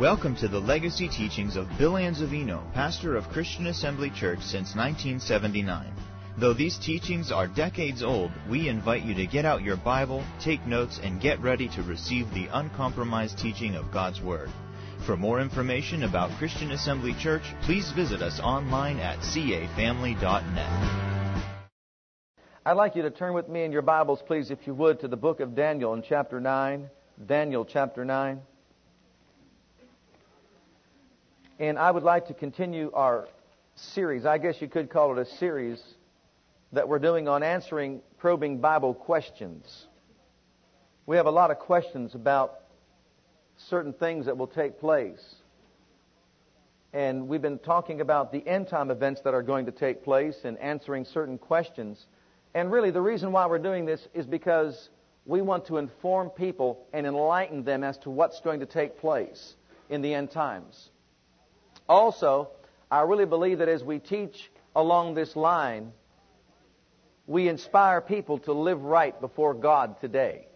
Welcome to the legacy teachings of Bill Anzavino, pastor of Christian Assembly Church since 1979. Though these teachings are decades old, we invite you to get out your Bible, take notes, and get ready to receive the uncompromised teaching of God's Word. For more information about Christian Assembly Church, please visit us online at cafamily.net. I'd like you to turn with me in your Bibles, please, if you would, to the book of Daniel in chapter 9. Daniel chapter 9. And I would like to continue our series. I guess you could call it a series that we're doing on answering probing Bible questions. We have a lot of questions about certain things that will take place. And we've been talking about the end time events that are going to take place and answering certain questions. And really, the reason why we're doing this is because we want to inform people and enlighten them as to what's going to take place in the end times. Also, I really believe that as we teach along this line, we inspire people to live right before God today.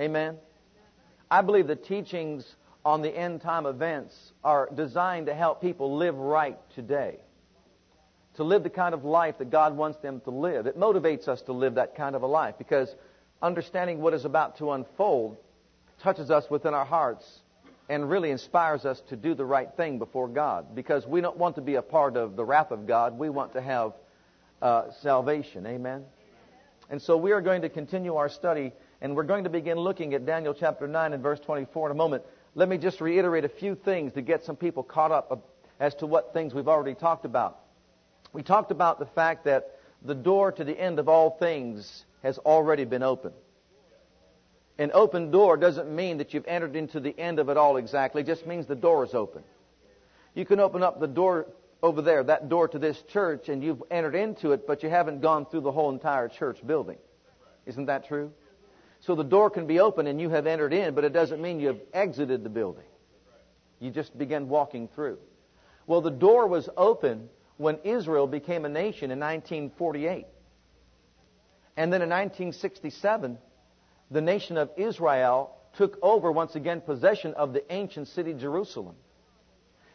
Amen. I believe the teachings on the end time events are designed to help people live right today. To live the kind of life that God wants them to live. It motivates us to live that kind of a life because understanding what is about to unfold touches us within our hearts and really inspires us to do the right thing before God because we don't want to be a part of the wrath of God. We want to have uh, salvation. Amen. And so we are going to continue our study and we're going to begin looking at Daniel chapter 9 and verse 24 in a moment. Let me just reiterate a few things to get some people caught up as to what things we've already talked about. We talked about the fact that the door to the end of all things has already been opened. An open door doesn't mean that you've entered into the end of it all exactly. It just means the door is open. You can open up the door over there, that door to this church, and you've entered into it, but you haven't gone through the whole entire church building. Isn't that true? So the door can be open and you have entered in, but it doesn't mean you have exited the building. You just begin walking through. Well, the door was open when Israel became a nation in 1948. And then in 1967, the nation of Israel took over once again possession of the ancient city Jerusalem.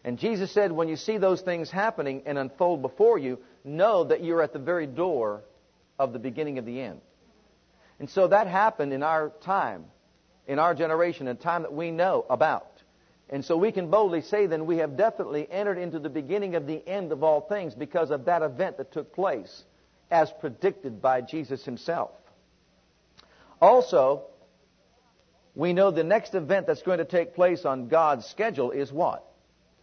And Jesus said, when you see those things happening and unfold before you, know that you're at the very door of the beginning of the end. And so that happened in our time, in our generation, a time that we know about. And so we can boldly say then we have definitely entered into the beginning of the end of all things because of that event that took place as predicted by Jesus himself. Also, we know the next event that's going to take place on God's schedule is what?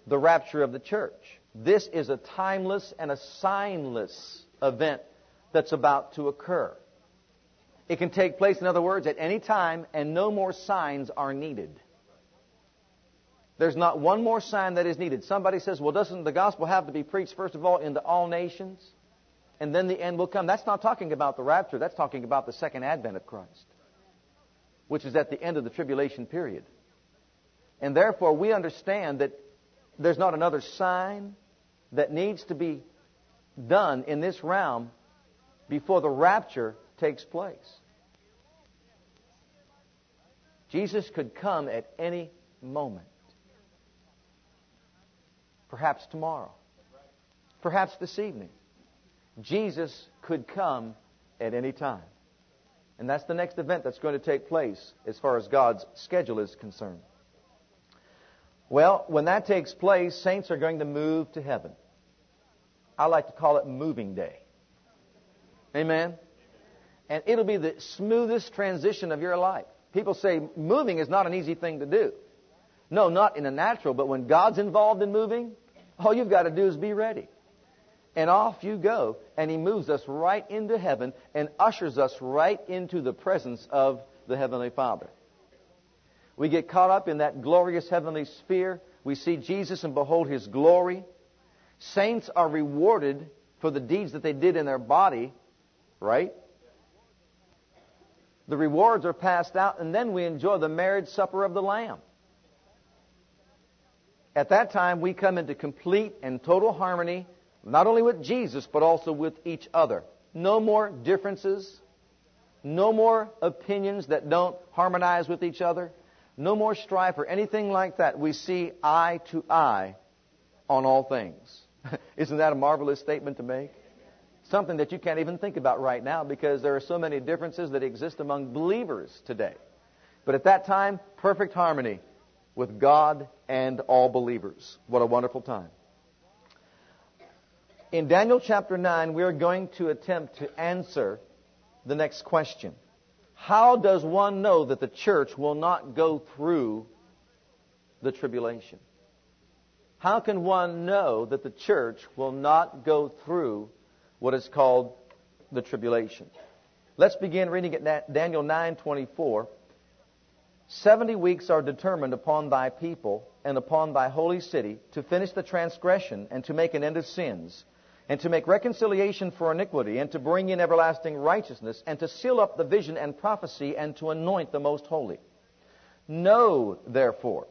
The rapture of the church. This is a timeless and a signless event that's about to occur. It can take place, in other words, at any time, and no more signs are needed. There's not one more sign that is needed. Somebody says, well, doesn't the gospel have to be preached, first of all, into all nations? And then the end will come. That's not talking about the rapture. That's talking about the second advent of Christ, which is at the end of the tribulation period. And therefore, we understand that there's not another sign that needs to be done in this realm before the rapture takes place. Jesus could come at any moment. Perhaps tomorrow. Perhaps this evening. Jesus could come at any time. And that's the next event that's going to take place as far as God's schedule is concerned. Well, when that takes place, saints are going to move to heaven. I like to call it moving day. Amen? And it'll be the smoothest transition of your life. People say moving is not an easy thing to do. No, not in a natural, but when God's involved in moving, all you've got to do is be ready. And off you go. And He moves us right into heaven and ushers us right into the presence of the Heavenly Father. We get caught up in that glorious heavenly sphere. We see Jesus and behold His glory. Saints are rewarded for the deeds that they did in their body, right? The rewards are passed out, and then we enjoy the marriage supper of the Lamb. At that time, we come into complete and total harmony, not only with Jesus, but also with each other. No more differences, no more opinions that don't harmonize with each other, no more strife or anything like that. We see eye to eye on all things. Isn't that a marvelous statement to make? Something that you can't even think about right now because there are so many differences that exist among believers today. But at that time, perfect harmony with God and all believers. What a wonderful time. In Daniel chapter 9, we are going to attempt to answer the next question. How does one know that the church will not go through the tribulation? How can one know that the church will not go through what is called the tribulation? Let's begin reading at Daniel 9:24. 70 weeks are determined upon thy people and upon thy holy city to finish the transgression and to make an end of sins and to make reconciliation for iniquity, and to bring in everlasting righteousness, and to seal up the vision and prophecy, and to anoint the most holy. Know, therefore,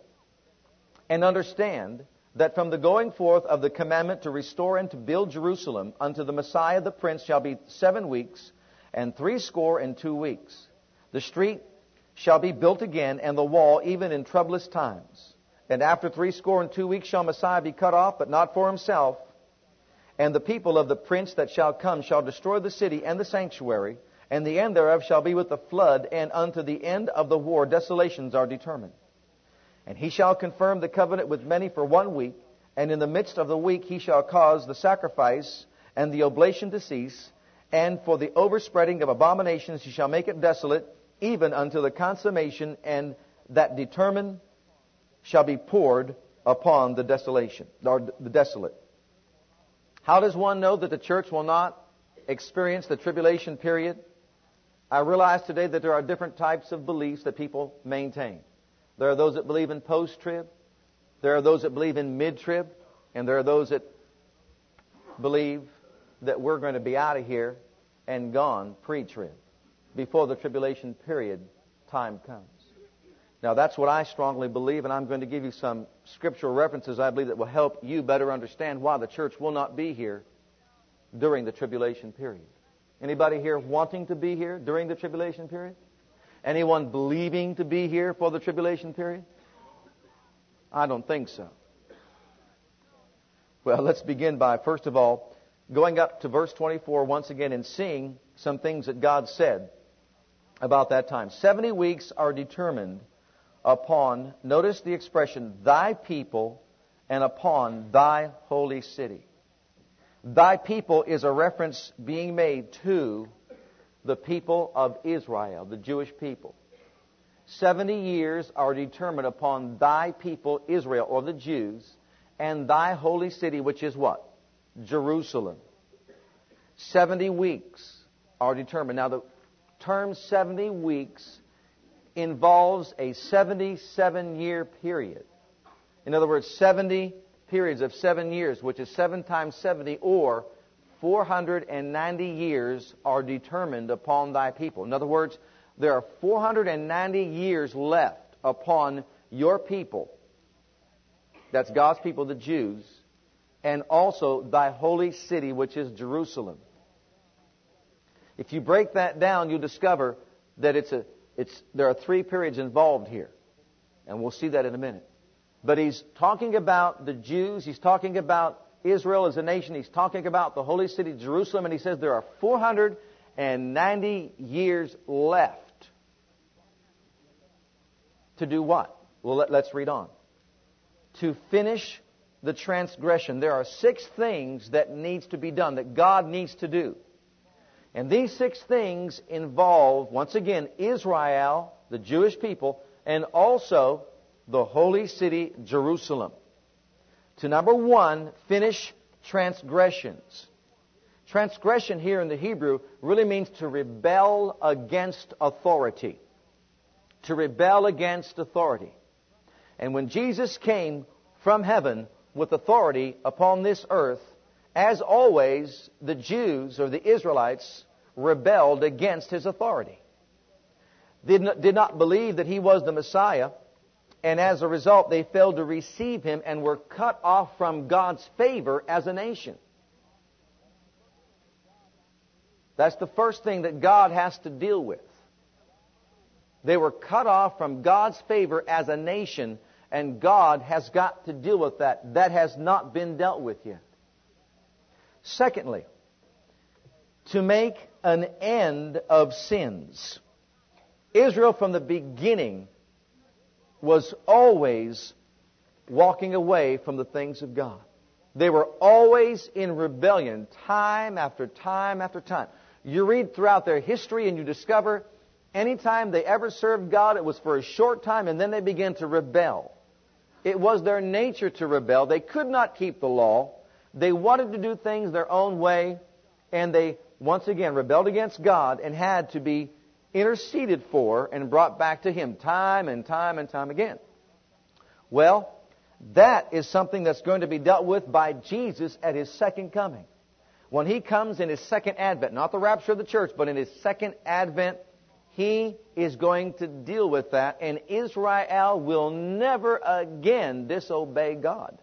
and understand that from the going forth of the commandment to restore and to build Jerusalem unto the Messiah the Prince shall be seven weeks, and threescore and two weeks. The street shall be built again, and the wall even in troublous times. And after threescore and two weeks shall Messiah be cut off, but not for himself and the people of the prince that shall come shall destroy the city and the sanctuary, and the end thereof shall be with the flood, and unto the end of the war desolations are determined. And he shall confirm the covenant with many for one week, and in the midst of the week he shall cause the sacrifice and the oblation to cease, and for the overspreading of abominations he shall make it desolate, even unto the consummation, and that determined shall be poured upon the desolation, or the desolate. How does one know that the church will not experience the tribulation period? I realize today that there are different types of beliefs that people maintain. There are those that believe in post trib, there are those that believe in mid trib, and there are those that believe that we're going to be out of here and gone pre trib, before the tribulation period time comes. Now, that's what I strongly believe, and I'm going to give you some scriptural references I believe that will help you better understand why the church will not be here during the tribulation period. Anybody here wanting to be here during the tribulation period? Anyone believing to be here for the tribulation period? I don't think so. Well, let's begin by, first of all, going up to verse 24 once again and seeing some things that God said about that time. 70 weeks are determined upon, notice the expression, thy people and upon thy holy city. Thy people is a reference being made to the people of Israel, the Jewish people. Seventy years are determined upon thy people, Israel, or the Jews, and thy holy city, which is what? Jerusalem. Seventy weeks are determined. Now, the term 70 weeks involves a 77 year period. In other words, 70 periods of seven years, which is 7 times 70, or 490 years are determined upon thy people. In other words, there are 490 years left upon your people. That's God's people, the Jews, and also thy holy city, which is Jerusalem. If you break that down, you'll discover that it's a it's, there are three periods involved here. And we'll see that in a minute. But he's talking about the Jews. He's talking about Israel as a nation. He's talking about the holy city, Jerusalem. And he says there are 490 years left. To do what? Well, let, let's read on. To finish the transgression. There are six things that needs to be done, that God needs to do. And these six things involve, once again, Israel, the Jewish people, and also the holy city, Jerusalem. To number one, finish transgressions. Transgression here in the Hebrew really means to rebel against authority. To rebel against authority. And when Jesus came from heaven with authority upon this earth, as always, the Jews or the Israelites rebelled against his authority. Did not, did not believe that he was the Messiah, and as a result, they failed to receive him and were cut off from God's favor as a nation. That's the first thing that God has to deal with. They were cut off from God's favor as a nation, and God has got to deal with that. That has not been dealt with yet. Secondly, to make an end of sins. Israel from the beginning was always walking away from the things of God. They were always in rebellion, time after time after time. You read throughout their history and you discover anytime they ever served God, it was for a short time and then they began to rebel. It was their nature to rebel. They could not keep the law. They wanted to do things their own way and they once again rebelled against God and had to be interceded for and brought back to Him time and time and time again. Well, that is something that's going to be dealt with by Jesus at His second coming. When He comes in His second advent, not the rapture of the church, but in His second advent, He is going to deal with that, and Israel will never again disobey God.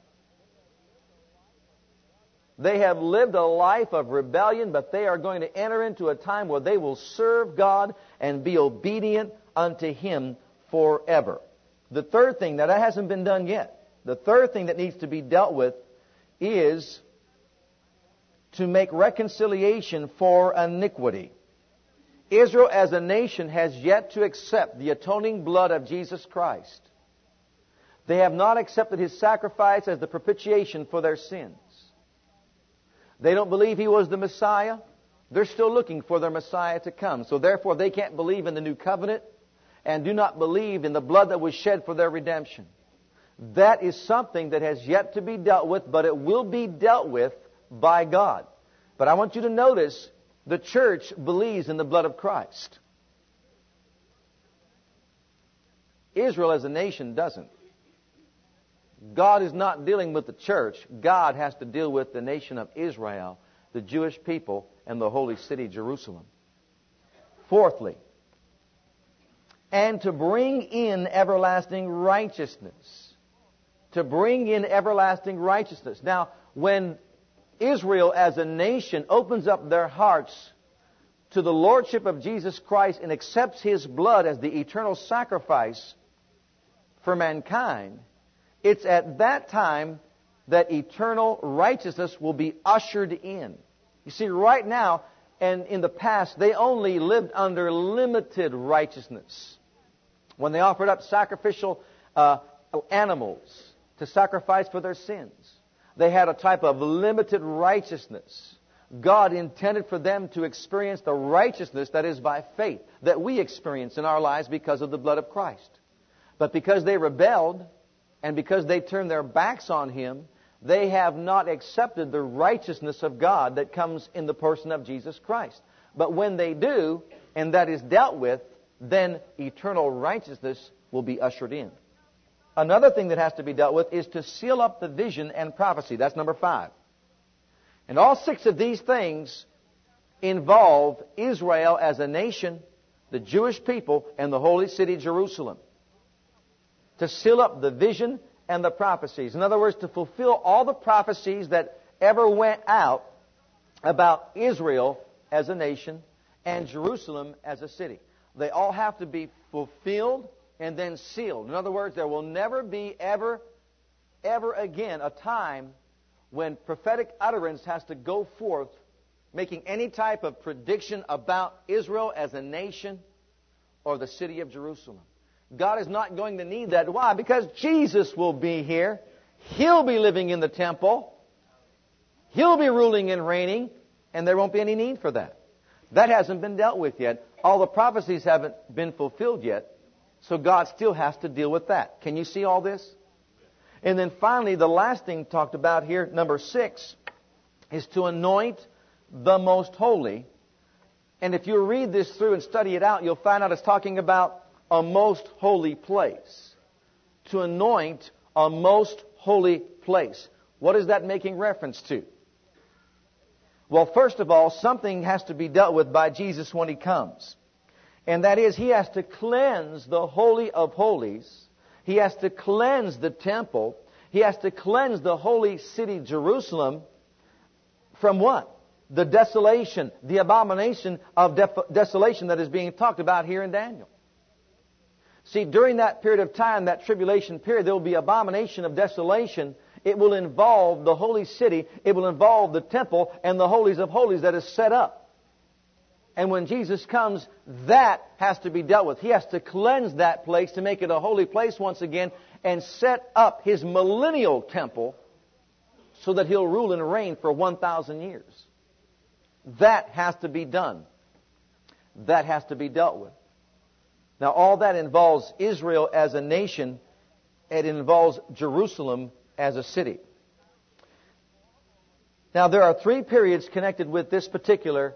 They have lived a life of rebellion, but they are going to enter into a time where they will serve God and be obedient unto Him forever. The third thing, that hasn't been done yet. The third thing that needs to be dealt with is to make reconciliation for iniquity. Israel as a nation has yet to accept the atoning blood of Jesus Christ. They have not accepted His sacrifice as the propitiation for their sins. They don't believe he was the Messiah. They're still looking for their Messiah to come. So therefore, they can't believe in the new covenant and do not believe in the blood that was shed for their redemption. That is something that has yet to be dealt with, but it will be dealt with by God. But I want you to notice the church believes in the blood of Christ. Israel as a nation doesn't. God is not dealing with the church. God has to deal with the nation of Israel, the Jewish people, and the holy city, Jerusalem. Fourthly, and to bring in everlasting righteousness. To bring in everlasting righteousness. Now, when Israel as a nation opens up their hearts to the Lordship of Jesus Christ and accepts His blood as the eternal sacrifice for mankind, it's at that time that eternal righteousness will be ushered in. You see, right now and in the past, they only lived under limited righteousness. When they offered up sacrificial uh, animals to sacrifice for their sins, they had a type of limited righteousness. God intended for them to experience the righteousness that is by faith, that we experience in our lives because of the blood of Christ. But because they rebelled, and because they turn their backs on him, they have not accepted the righteousness of God that comes in the person of Jesus Christ. But when they do, and that is dealt with, then eternal righteousness will be ushered in. Another thing that has to be dealt with is to seal up the vision and prophecy. That's number five. And all six of these things involve Israel as a nation, the Jewish people, and the holy city Jerusalem to seal up the vision and the prophecies. In other words, to fulfill all the prophecies that ever went out about Israel as a nation and Jerusalem as a city. They all have to be fulfilled and then sealed. In other words, there will never be ever, ever again a time when prophetic utterance has to go forth making any type of prediction about Israel as a nation or the city of Jerusalem. God is not going to need that. Why? Because Jesus will be here. He'll be living in the temple. He'll be ruling and reigning, and there won't be any need for that. That hasn't been dealt with yet. All the prophecies haven't been fulfilled yet, so God still has to deal with that. Can you see all this? And then finally, the last thing talked about here, number six, is to anoint the most holy. And if you read this through and study it out, you'll find out it's talking about a most holy place. To anoint a most holy place. What is that making reference to? Well, first of all, something has to be dealt with by Jesus when He comes. And that is, He has to cleanse the Holy of Holies. He has to cleanse the temple. He has to cleanse the holy city, Jerusalem, from what? The desolation, the abomination of desolation that is being talked about here in Daniel. See, during that period of time, that tribulation period, there will be abomination of desolation. It will involve the holy city. It will involve the temple and the holies of holies that is set up. And when Jesus comes, that has to be dealt with. He has to cleanse that place to make it a holy place once again and set up his millennial temple so that he'll rule and reign for 1,000 years. That has to be done. That has to be dealt with. Now, all that involves Israel as a nation, it involves Jerusalem as a city. Now, there are three periods connected with this particular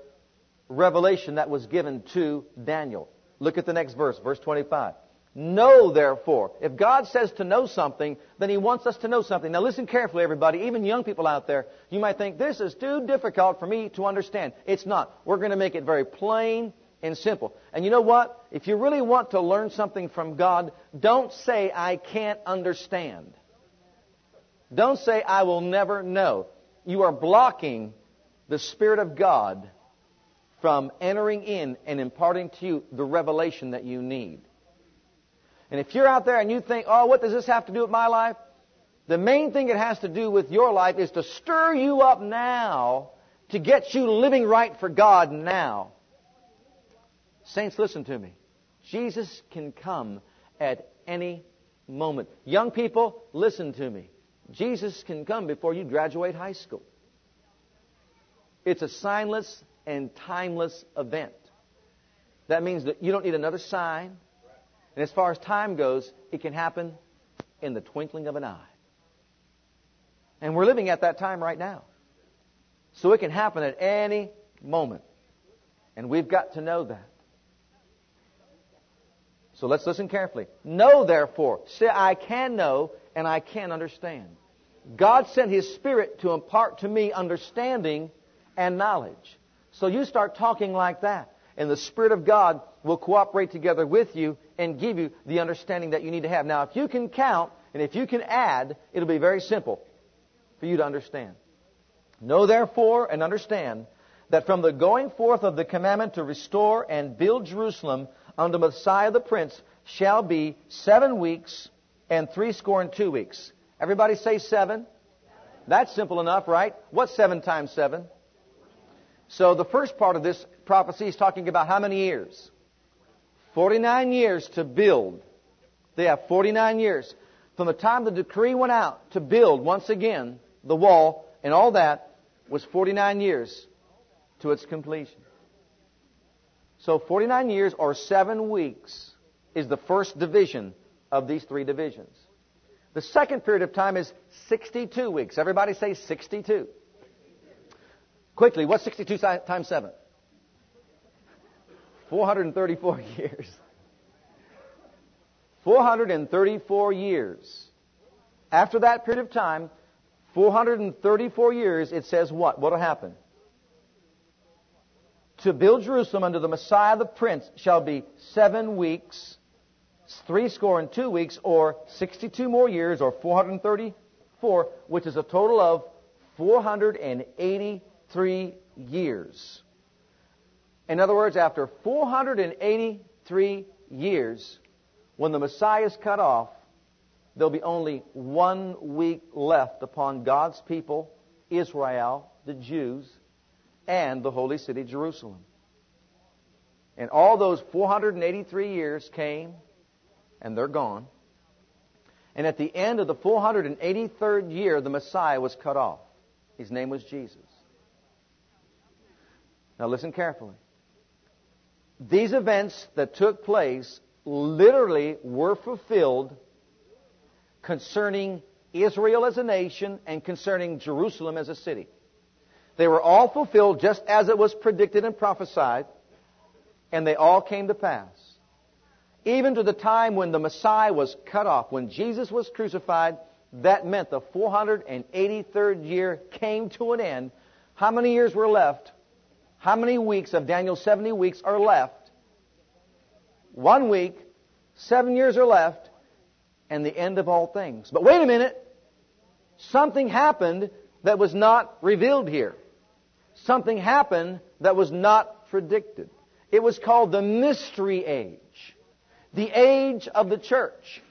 revelation that was given to Daniel. Look at the next verse, verse 25. Know therefore. If God says to know something, then He wants us to know something. Now listen carefully, everybody. Even young people out there, you might think this is too difficult for me to understand. It's not. We're going to make it very plain and simple. And you know what? If you really want to learn something from God, don't say, I can't understand. Don't say, I will never know. You are blocking the Spirit of God from entering in and imparting to you the revelation that you need. And if you're out there and you think, oh, what does this have to do with my life? The main thing it has to do with your life is to stir you up now to get you living right for God now. Saints, listen to me. Jesus can come at any moment. Young people, listen to me. Jesus can come before you graduate high school. It's a signless and timeless event. That means that you don't need another sign. And as far as time goes, it can happen in the twinkling of an eye. And we're living at that time right now. So it can happen at any moment. And we've got to know that. So let's listen carefully. Know therefore. Say, I can know and I can understand. God sent His Spirit to impart to me understanding and knowledge. So you start talking like that, and the Spirit of God will cooperate together with you and give you the understanding that you need to have. Now, if you can count and if you can add, it'll be very simple for you to understand. Know therefore and understand that from the going forth of the commandment to restore and build Jerusalem unto Messiah the Prince shall be seven weeks and three score and two weeks. Everybody say seven. That's simple enough, right? What's seven times seven? So the first part of this prophecy is talking about how many years? 49 years to build. They have 49 years. From the time the decree went out to build once again the wall and all that was 49 years to its completion. So 49 years or seven weeks is the first division of these three divisions. The second period of time is 62 weeks. Everybody say 62. Quickly, what's 62 times 7? 434 years. 434 years. After that period of time, 434 years, it says what? What will happen? To build Jerusalem under the Messiah the Prince shall be seven weeks, three score and two weeks, or 62 more years, or 434, which is a total of 483 years. In other words, after 483 years, when the Messiah is cut off, there'll be only one week left upon God's people, Israel, the Jews, and the holy city, Jerusalem. And all those 483 years came, and they're gone. And at the end of the 483rd year, the Messiah was cut off. His name was Jesus. Now listen carefully. These events that took place literally were fulfilled concerning Israel as a nation and concerning Jerusalem as a city. They were all fulfilled just as it was predicted and prophesied, and they all came to pass. Even to the time when the Messiah was cut off, when Jesus was crucified, that meant the 483rd year came to an end. How many years were left? How many weeks of Daniel's 70 weeks are left? One week, seven years are left, and the end of all things. But wait a minute. Something happened that was not revealed here. Something happened that was not predicted. It was called the mystery age. the age of the church,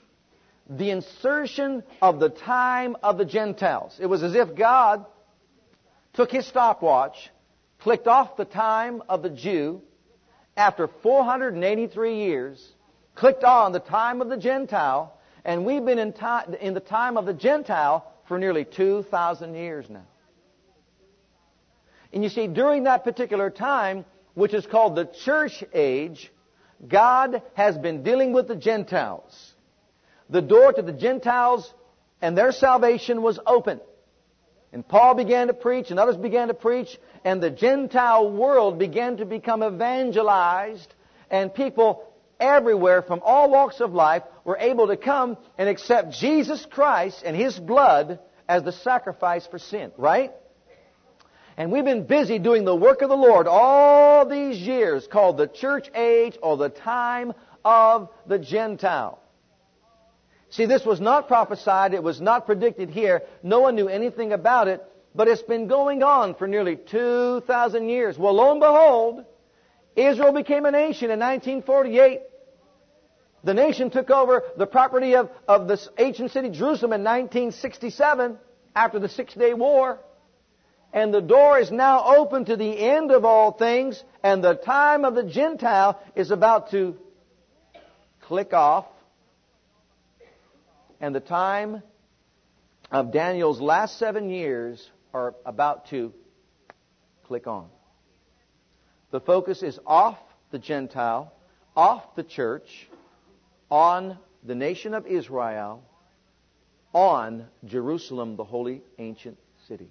the insertion of the time of the Gentiles. It was as if God took his stopwatch, clicked off the time of the Jew after 483 years, clicked on the time of the Gentile, and we've been in, time, in the time of the Gentile for nearly 2,000 years now. And you see, during that particular time, which is called the church age, God has been dealing with the Gentiles. The door to the Gentiles and their salvation was open. And Paul began to preach, and others began to preach, and the Gentile world began to become evangelized, and people everywhere from all walks of life were able to come and accept Jesus Christ and His blood as the sacrifice for sin, right? And we've been busy doing the work of the Lord all these years called the church age or the time of the Gentile. See, this was not prophesied. It was not predicted here. No one knew anything about it. But it's been going on for nearly 2,000 years. Well, lo and behold, Israel became a nation in 1948. The nation took over the property of, of this ancient city, Jerusalem, in 1967 after the Six Day War. And the door is now open to the end of all things, and the time of the Gentile is about to click off. And the time of Daniel's last seven years are about to click on. The focus is off the Gentile, off the church, on the nation of Israel, on Jerusalem, the holy ancient city.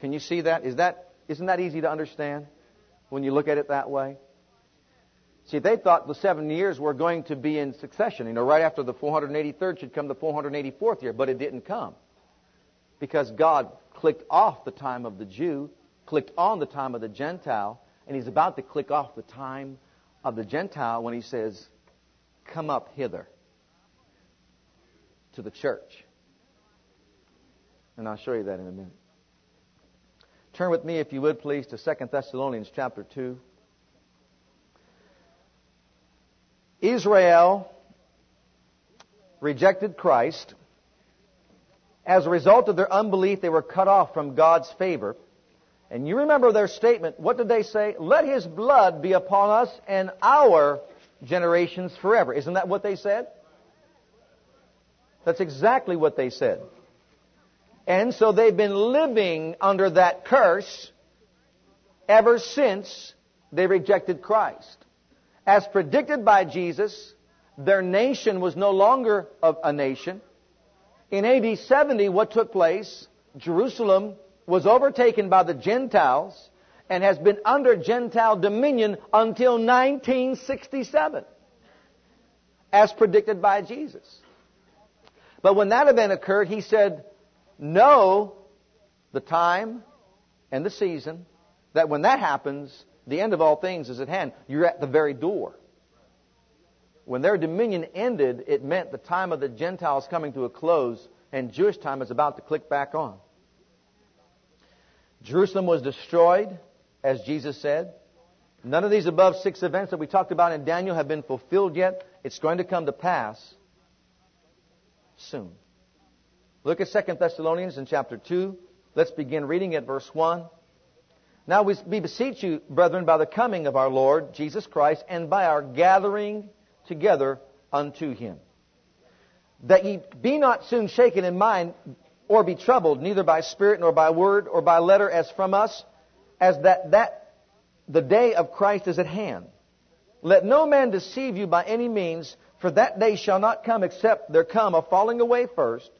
Can you see that? Is that isn't that easy to understand when you look at it that way? See, they thought the seven years were going to be in succession. You know, right after the 483rd should come the 484th year, but it didn't come because God clicked off the time of the Jew, clicked on the time of the Gentile, and he's about to click off the time of the Gentile when he says, Come up hither to the church. And I'll show you that in a minute. Turn with me, if you would, please, to 2 Thessalonians chapter 2. Israel rejected Christ as a result of their unbelief, they were cut off from God's favor. And you remember their statement. What did they say? Let his blood be upon us and our generations forever. Isn't that what they said? That's exactly what they said. And so they've been living under that curse ever since they rejected Christ. As predicted by Jesus, their nation was no longer a nation. In AD 70, what took place? Jerusalem was overtaken by the Gentiles and has been under Gentile dominion until 1967, as predicted by Jesus. But when that event occurred, he said, Know the time and the season, that when that happens, the end of all things is at hand. You're at the very door. When their dominion ended, it meant the time of the Gentiles coming to a close and Jewish time is about to click back on. Jerusalem was destroyed, as Jesus said. None of these above six events that we talked about in Daniel have been fulfilled yet. It's going to come to pass soon. Look at 2 Thessalonians in chapter 2. Let's begin reading at verse 1. Now we beseech you, brethren, by the coming of our Lord Jesus Christ and by our gathering together unto him. That ye be not soon shaken in mind or be troubled, neither by spirit nor by word or by letter as from us, as that, that the day of Christ is at hand. Let no man deceive you by any means, for that day shall not come except there come a falling away first,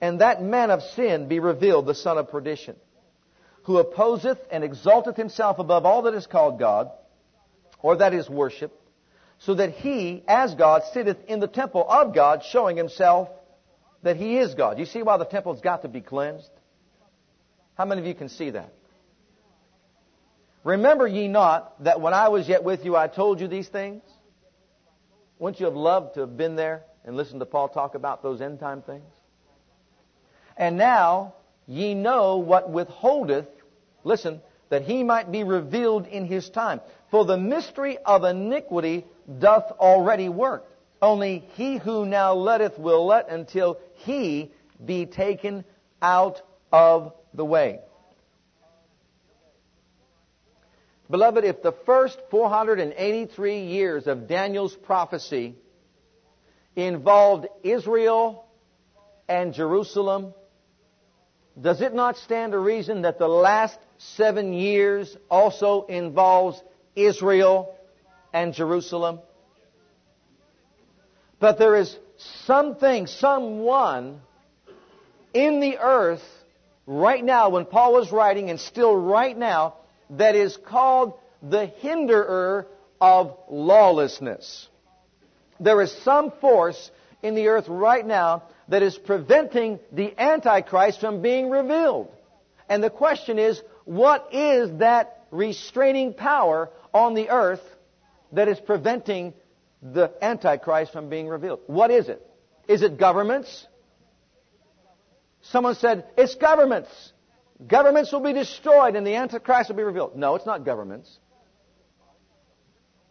and that man of sin be revealed, the son of perdition, who opposeth and exalteth himself above all that is called God, or that is worship, so that he, as God, sitteth in the temple of God, showing himself that he is God. You see why the temple's got to be cleansed? How many of you can see that? Remember ye not that when I was yet with you, I told you these things? Wouldn't you have loved to have been there and listened to Paul talk about those end time things? And now ye know what withholdeth, listen, that he might be revealed in his time. For the mystery of iniquity doth already work. Only he who now letteth will let until he be taken out of the way. Beloved, if the first 483 years of Daniel's prophecy involved Israel and Jerusalem, does it not stand to reason that the last seven years also involves Israel and Jerusalem? But there is something, someone in the earth right now, when Paul was writing, and still right now, that is called the hinderer of lawlessness. There is some force in the earth right now that is preventing the Antichrist from being revealed. And the question is, what is that restraining power on the earth that is preventing the Antichrist from being revealed? What is it? Is it governments? Someone said, it's governments. Governments will be destroyed and the Antichrist will be revealed. No, it's not governments.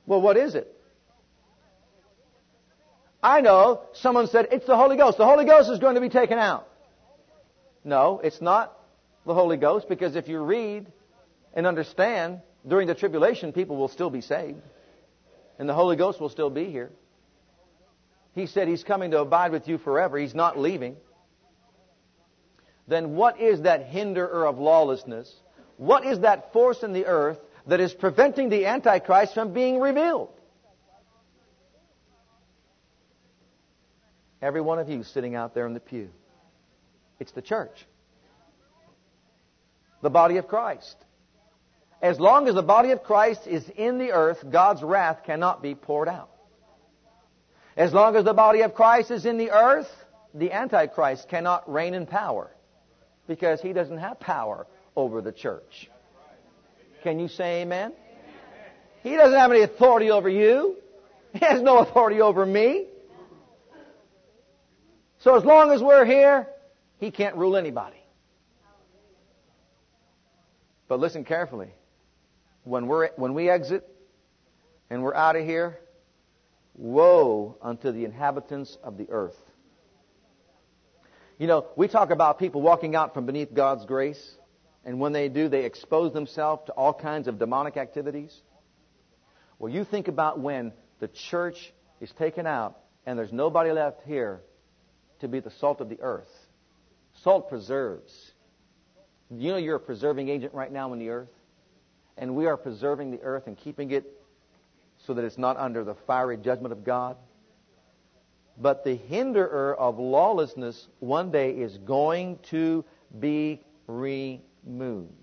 Well, what is it? I know someone said it's the Holy Ghost. The Holy Ghost is going to be taken out. No, it's not the Holy Ghost because if you read and understand, during the tribulation, people will still be saved. And the Holy Ghost will still be here. He said He's coming to abide with you forever. He's not leaving then what is that hinderer of lawlessness? What is that force in the earth that is preventing the Antichrist from being revealed? Every one of you sitting out there in the pew. It's the church. The body of Christ. As long as the body of Christ is in the earth, God's wrath cannot be poured out. As long as the body of Christ is in the earth, the Antichrist cannot reign in power because he doesn't have power over the church. Can you say amen? He doesn't have any authority over you. He has no authority over me. So as long as we're here, he can't rule anybody. But listen carefully. When we're when we exit and we're out of here, woe unto the inhabitants of the earth. You know, we talk about people walking out from beneath God's grace, and when they do, they expose themselves to all kinds of demonic activities. Well, you think about when the church is taken out and there's nobody left here to be the salt of the earth. Salt preserves. You know you're a preserving agent right now in the earth? And we are preserving the earth and keeping it so that it's not under the fiery judgment of God. But the hinderer of lawlessness one day is going to be removed.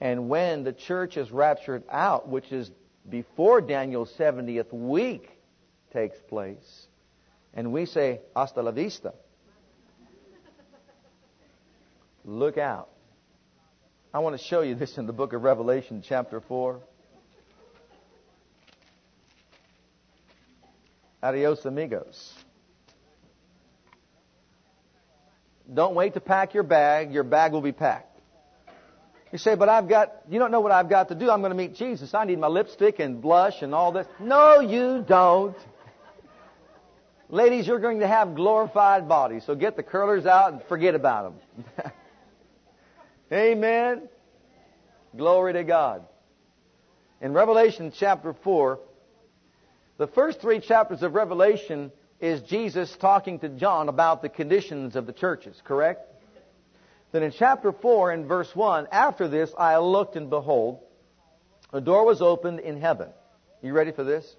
And when the church is raptured out, which is before Daniel's 70th week takes place, and we say, hasta la vista, look out. I want to show you this in the book of Revelation, chapter 4. Adios, amigos. Don't wait to pack your bag. Your bag will be packed. You say, but I've got, you don't know what I've got to do. I'm going to meet Jesus. I need my lipstick and blush and all this. No, you don't. Ladies, you're going to have glorified bodies, so get the curlers out and forget about them. Amen. Glory to God. In Revelation chapter 4, the first three chapters of Revelation is Jesus talking to John about the conditions of the churches, correct? Then in chapter 4 in verse 1, after this I looked and behold, a door was opened in heaven. You ready for this?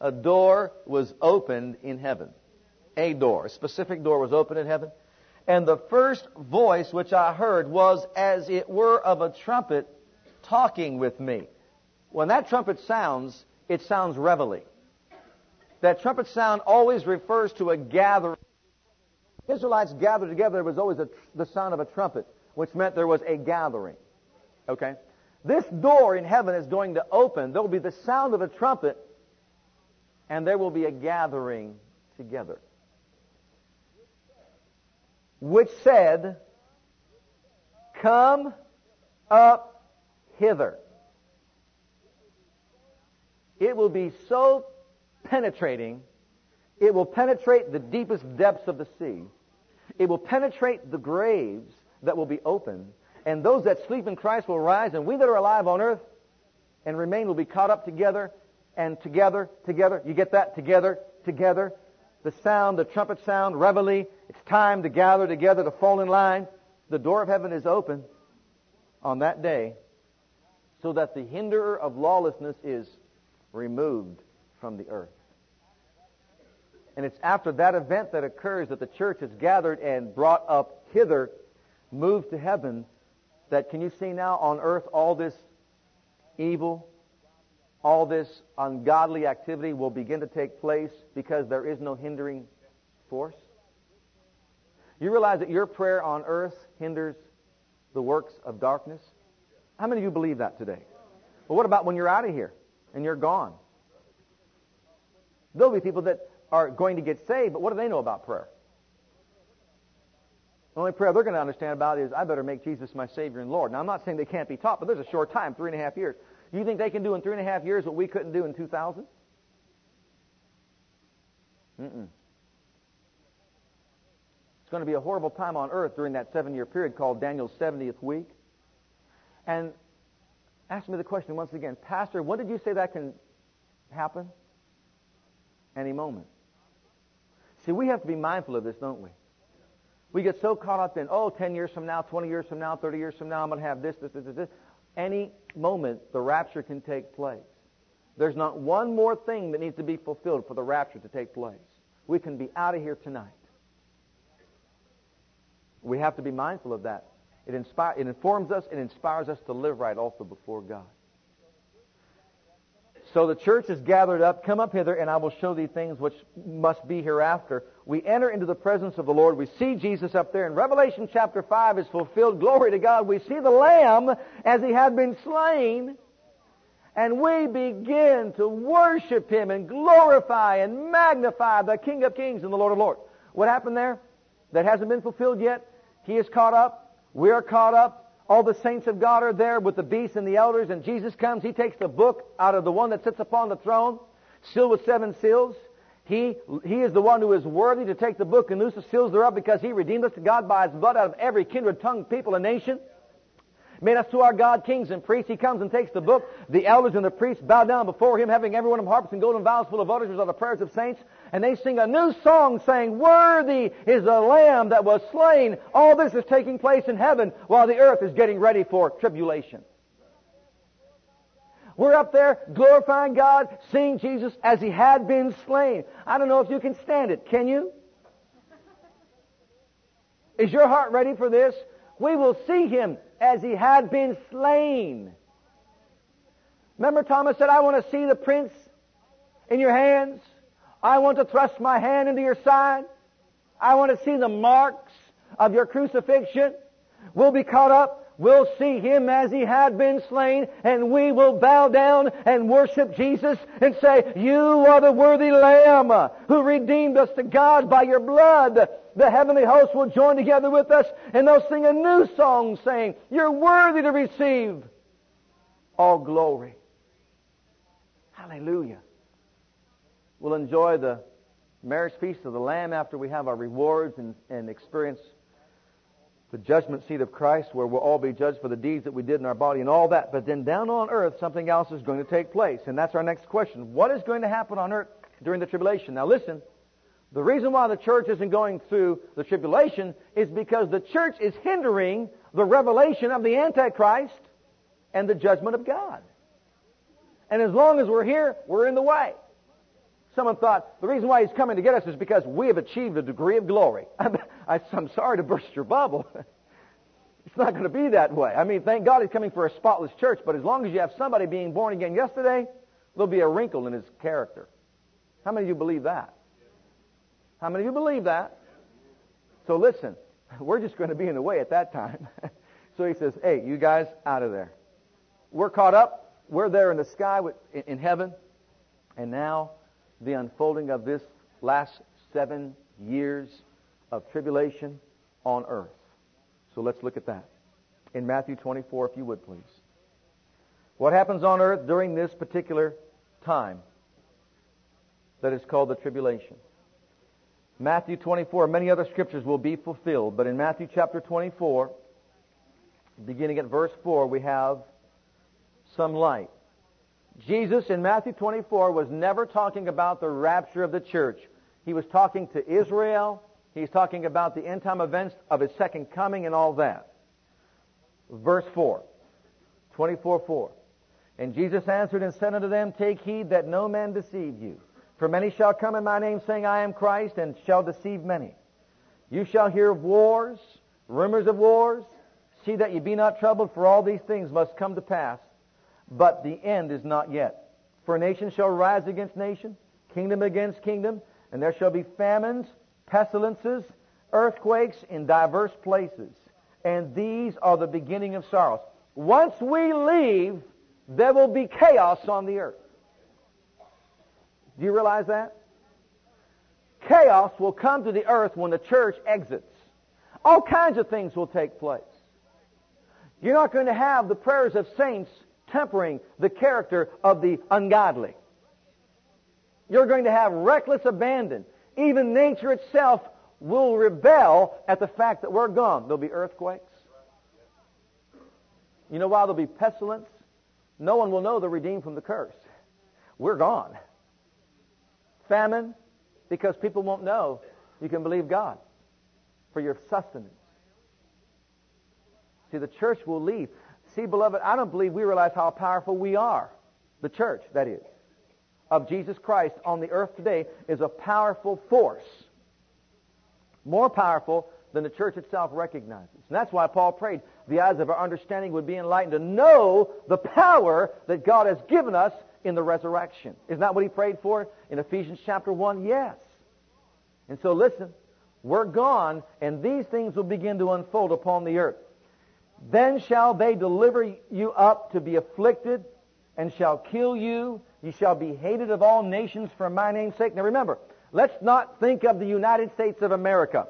A door was opened in heaven. A door, a specific door was opened in heaven. And the first voice which I heard was as it were of a trumpet talking with me. When that trumpet sounds, it sounds reveille that trumpet sound always refers to a gathering. Israelites gathered together, there was always a, the sound of a trumpet, which meant there was a gathering. Okay? This door in heaven is going to open. There will be the sound of a trumpet, and there will be a gathering together. Which said, Come up hither. it will be so penetrating, it will penetrate the deepest depths of the sea. It will penetrate the graves that will be opened, and those that sleep in Christ will rise, and we that are alive on earth and remain will be caught up together, and together, together. You get that? Together, together. The sound, the trumpet sound, reveille. It's time to gather together to fall in line. The door of heaven is open on that day so that the hinderer of lawlessness is removed from the earth. And it's after that event that occurs that the church is gathered and brought up hither, moved to heaven, that can you see now on earth all this evil, all this ungodly activity will begin to take place because there is no hindering force? You realize that your prayer on earth hinders the works of darkness? How many of you believe that today? Well, what about when you're out of here and you're gone? There'll be people that are going to get saved, but what do they know about prayer? The only prayer they're going to understand about is, I better make Jesus my Savior and Lord. Now, I'm not saying they can't be taught, but there's a short time, three and a half years. You think they can do in three and a half years what we couldn't do in 2000? Mm-mm. It's going to be a horrible time on earth during that seven year period called Daniel's 70th week. And ask me the question once again, Pastor, when did you say that can happen? Any moment. See, we have to be mindful of this, don't we? We get so caught up in, oh, 10 years from now, 20 years from now, 30 years from now, I'm going to have this, this, this, this, this. Any moment, the rapture can take place. There's not one more thing that needs to be fulfilled for the rapture to take place. We can be out of here tonight. We have to be mindful of that. It, inspire, it informs us and inspires us to live right also before God. So the church is gathered up. Come up hither, and I will show thee things which must be hereafter. We enter into the presence of the Lord. We see Jesus up there. In Revelation chapter 5 is fulfilled. Glory to God. We see the Lamb as he had been slain. And we begin to worship him and glorify and magnify the King of Kings and the Lord of Lords. What happened there that hasn't been fulfilled yet? He is caught up. We are caught up. All the saints of God are there with the beasts and the elders, and Jesus comes. He takes the book out of the one that sits upon the throne, sealed with seven seals. He, he is the one who is worthy to take the book and loose the seals thereof because he redeemed us to God by his blood out of every kindred, tongue, people, and nation made us to our God kings and priests. He comes and takes the book. The elders and the priests bow down before him, having every one of harps and golden vials full of odors, which are the prayers of saints. And they sing a new song saying, Worthy is the Lamb that was slain. All this is taking place in heaven while the earth is getting ready for tribulation. We're up there glorifying God, seeing Jesus as He had been slain. I don't know if you can stand it. Can you? Is your heart ready for this? We will see Him as he had been slain. Remember Thomas said, I want to see the prints in your hands. I want to thrust my hand into your side. I want to see the marks of your crucifixion. We'll be caught up. We'll see him as he had been slain, and we will bow down and worship Jesus and say, You are the worthy Lamb who redeemed us to God by your blood the heavenly hosts will join together with us and they'll sing a new song saying, You're worthy to receive all glory. Hallelujah. We'll enjoy the marriage feast of the Lamb after we have our rewards and, and experience the judgment seat of Christ where we'll all be judged for the deeds that we did in our body and all that. But then down on earth, something else is going to take place. And that's our next question. What is going to happen on earth during the tribulation? Now listen, the reason why the church isn't going through the tribulation is because the church is hindering the revelation of the Antichrist and the judgment of God. And as long as we're here, we're in the way. Someone thought the reason why he's coming to get us is because we have achieved a degree of glory. I'm sorry to burst your bubble. It's not going to be that way. I mean, thank God he's coming for a spotless church, but as long as you have somebody being born again yesterday, there'll be a wrinkle in his character. How many of you believe that? How many of you believe that? So listen, we're just going to be in the way at that time. so he says, hey, you guys out of there. We're caught up. We're there in the sky in heaven. And now the unfolding of this last seven years of tribulation on earth. So let's look at that. In Matthew 24, if you would please. What happens on earth during this particular time that is called the tribulation. Matthew 24, many other scriptures will be fulfilled, but in Matthew chapter 24, beginning at verse 4, we have some light. Jesus in Matthew 24 was never talking about the rapture of the church. He was talking to Israel. He's talking about the end time events of his second coming and all that. Verse 4. 24 4. And Jesus answered and said unto them, Take heed that no man deceive you. For many shall come in my name, saying, I am Christ, and shall deceive many. You shall hear of wars, rumors of wars. See that ye be not troubled, for all these things must come to pass. But the end is not yet. For nation shall rise against nation, kingdom against kingdom, and there shall be famines, pestilences, earthquakes in diverse places. And these are the beginning of sorrows. Once we leave, there will be chaos on the earth. Do you realize that? Chaos will come to the earth when the church exits. All kinds of things will take place. You're not going to have the prayers of saints tempering the character of the ungodly. You're going to have reckless abandon. Even nature itself will rebel at the fact that we're gone. There'll be earthquakes. You know why there'll be pestilence? No one will know the redeemed from the curse. We're gone. Famine, because people won't know you can believe God for your sustenance. See, the church will leave. See, beloved, I don't believe we realize how powerful we are. The church, that is, of Jesus Christ on the earth today is a powerful force. More powerful than the church itself recognizes. And that's why Paul prayed the eyes of our understanding would be enlightened to know the power that God has given us in the resurrection. Isn't that what he prayed for in Ephesians chapter 1? Yes. And so listen, we're gone and these things will begin to unfold upon the earth. Then shall they deliver you up to be afflicted and shall kill you. You shall be hated of all nations for my name's sake. Now remember, let's not think of the United States of America.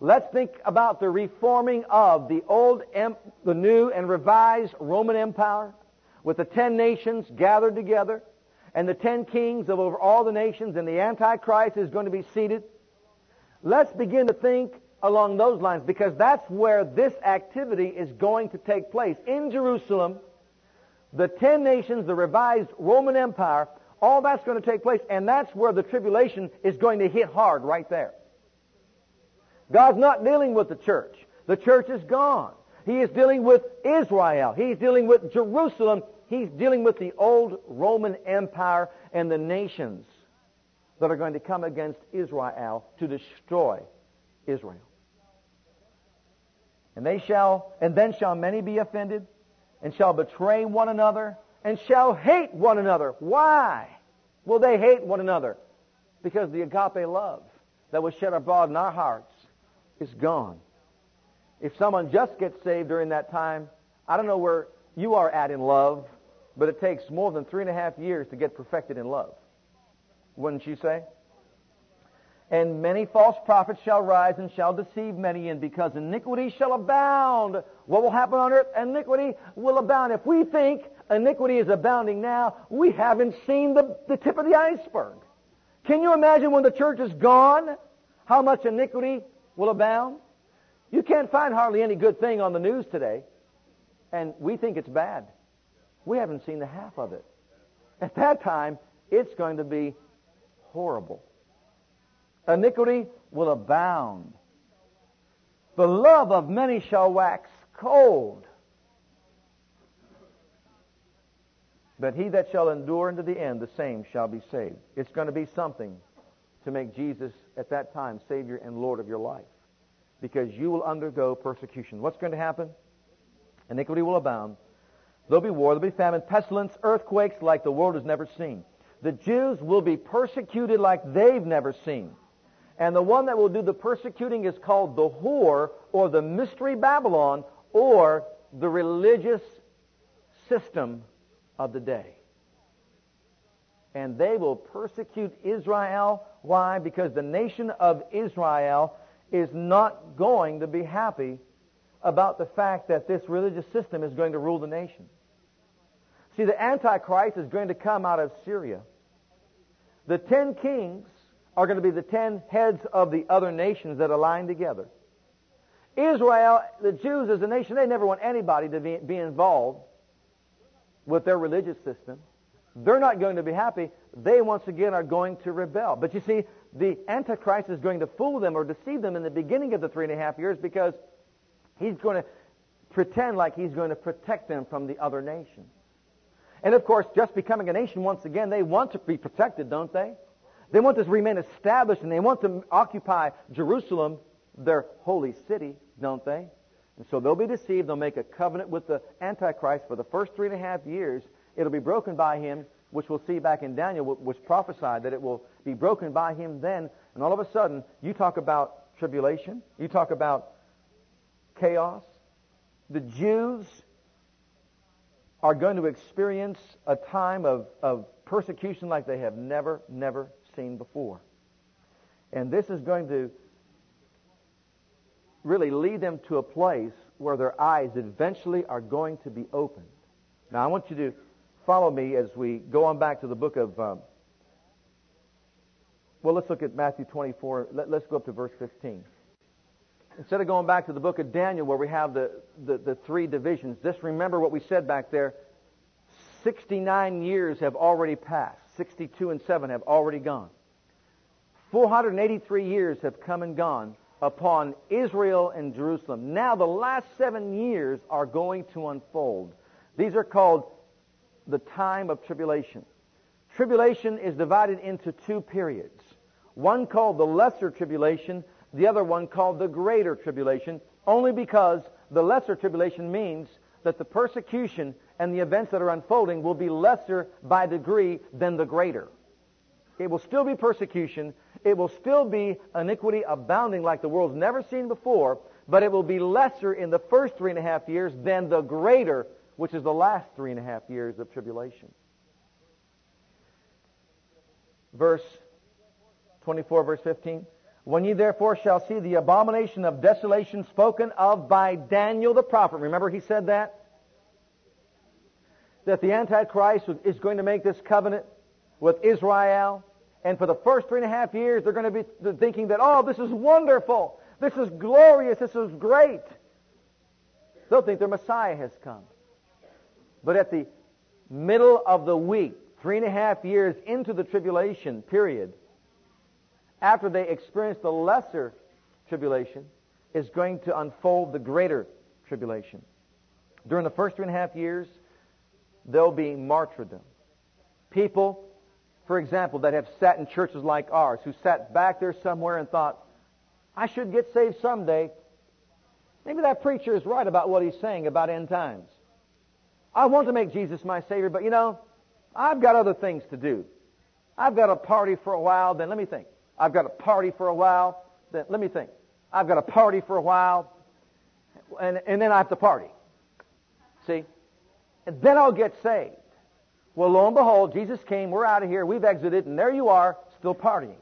Let's think about the reforming of the old, the new and revised Roman Empire with the ten nations gathered together and the ten kings of over all the nations and the Antichrist is going to be seated. Let's begin to think along those lines because that's where this activity is going to take place. In Jerusalem, the ten nations, the revised Roman Empire, all that's going to take place and that's where the tribulation is going to hit hard right there. God's not dealing with the church. The church is gone. He is dealing with Israel. He's dealing with Jerusalem. He's dealing with the old Roman Empire and the nations that are going to come against Israel to destroy Israel. And they shall, and then shall many be offended, and shall betray one another, and shall hate one another. Why will they hate one another? Because the agape love that was shed abroad in our hearts is gone. If someone just gets saved during that time, I don't know where you are at in love, but it takes more than three and a half years to get perfected in love. Wouldn't you say? And many false prophets shall rise and shall deceive many, and because iniquity shall abound, what will happen on earth? Iniquity will abound. If we think iniquity is abounding now, we haven't seen the, the tip of the iceberg. Can you imagine when the church is gone, how much iniquity will abound. You can't find hardly any good thing on the news today, and we think it's bad. We haven't seen the half of it. At that time, it's going to be horrible. Iniquity will abound. The love of many shall wax cold. But he that shall endure unto the end, the same shall be saved. It's going to be something to make Jesus at that time Savior and Lord of your life. Because you will undergo persecution. What's going to happen? Iniquity will abound. There'll be war, there'll be famine, pestilence, earthquakes like the world has never seen. The Jews will be persecuted like they've never seen. And the one that will do the persecuting is called the whore or the mystery Babylon or the religious system of the day and they will persecute Israel. Why? Because the nation of Israel is not going to be happy about the fact that this religious system is going to rule the nation. See, the Antichrist is going to come out of Syria. The ten kings are going to be the ten heads of the other nations that align together. Israel, the Jews as a nation, they never want anybody to be, be involved with their religious system. They're not going to be happy. They once again are going to rebel. But you see, the Antichrist is going to fool them or deceive them in the beginning of the three and a half years because he's going to pretend like he's going to protect them from the other nations. And of course, just becoming a nation once again, they want to be protected, don't they? They want to remain established and they want to occupy Jerusalem, their holy city, don't they? And so they'll be deceived. They'll make a covenant with the Antichrist for the first three and a half years. It'll be broken by him, which we'll see back in Daniel, which prophesied that it will be broken by him then. And all of a sudden, you talk about tribulation. You talk about chaos. The Jews are going to experience a time of, of persecution like they have never, never seen before. And this is going to really lead them to a place where their eyes eventually are going to be opened. Now, I want you to follow me as we go on back to the book of. Um, well, let's look at Matthew 24. Let, us go up to verse 15. Instead of going back to the book of Daniel where we have the, the, the three divisions, just remember what we said back there. 69 years have already passed. 62 and 7 have already gone. 483 years have come and gone upon Israel and Jerusalem. Now the last seven years are going to unfold. These are called the time of tribulation. Tribulation is divided into two periods. One called the lesser tribulation, the other one called the greater tribulation, only because the lesser tribulation means that the persecution and the events that are unfolding will be lesser by degree than the greater. It will still be persecution. It will still be iniquity abounding like the world's never seen before, but it will be lesser in the first three and a half years than the greater, which is the last three and a half years of tribulation. Verse 24, verse 15. When ye therefore shall see the abomination of desolation spoken of by Daniel the prophet. Remember he said that? That the Antichrist is going to make this covenant with Israel and for the first three and a half years, they're going to be thinking that, oh, this is wonderful. This is glorious. This is great. They'll think their Messiah has come. But at the middle of the week, three and a half years into the tribulation period, after they experience the lesser tribulation, is going to unfold the greater tribulation. During the first three and a half years, there'll be martyrdom. People for example, that have sat in churches like ours, who sat back there somewhere and thought, I should get saved someday. Maybe that preacher is right about what he's saying about end times. I want to make Jesus my Savior, but you know, I've got other things to do. I've got a party for a while, then let me think. I've got a party for a while, then let me think. I've got a party for a while, and, and then I have to party. See? And then I'll get saved. Well, lo and behold, Jesus came, we're out of here, we've exited, and there you are, still partying.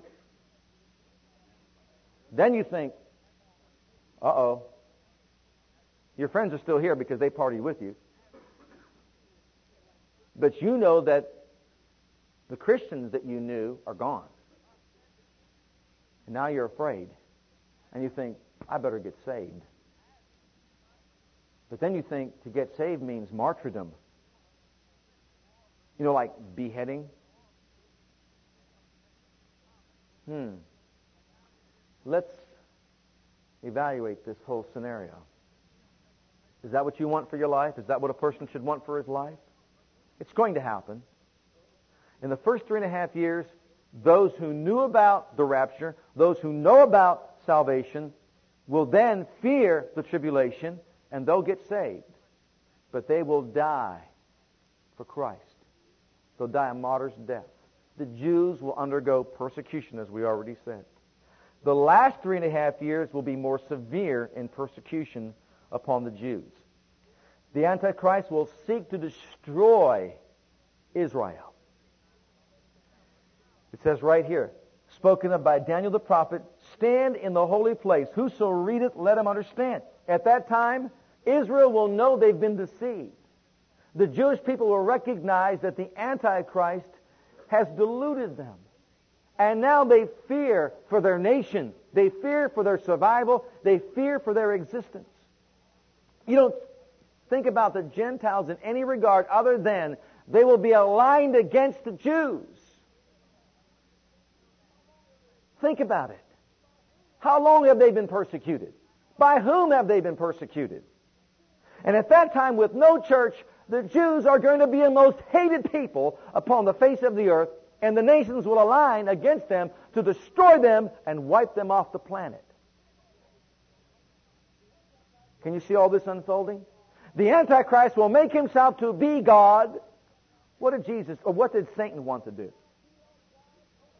Then you think, uh oh, your friends are still here because they partied with you. But you know that the Christians that you knew are gone. And now you're afraid. And you think, I better get saved. But then you think to get saved means martyrdom. You know, like beheading? Hmm. Let's evaluate this whole scenario. Is that what you want for your life? Is that what a person should want for his life? It's going to happen. In the first three and a half years, those who knew about the rapture, those who know about salvation, will then fear the tribulation and they'll get saved. But they will die for Christ. They'll die a martyr's death. The Jews will undergo persecution, as we already said. The last three and a half years will be more severe in persecution upon the Jews. The Antichrist will seek to destroy Israel. It says right here, spoken of by Daniel the prophet, stand in the holy place. Whoso readeth, let him understand. At that time, Israel will know they've been deceived. the Jewish people will recognize that the Antichrist has deluded them. And now they fear for their nation. They fear for their survival. They fear for their existence. You don't think about the Gentiles in any regard other than they will be aligned against the Jews. Think about it. How long have they been persecuted? By whom have they been persecuted? And at that time, with no church, the Jews are going to be the most hated people upon the face of the earth, and the nations will align against them to destroy them and wipe them off the planet. Can you see all this unfolding? The Antichrist will make himself to be God. What did Jesus, or what did Satan want to do?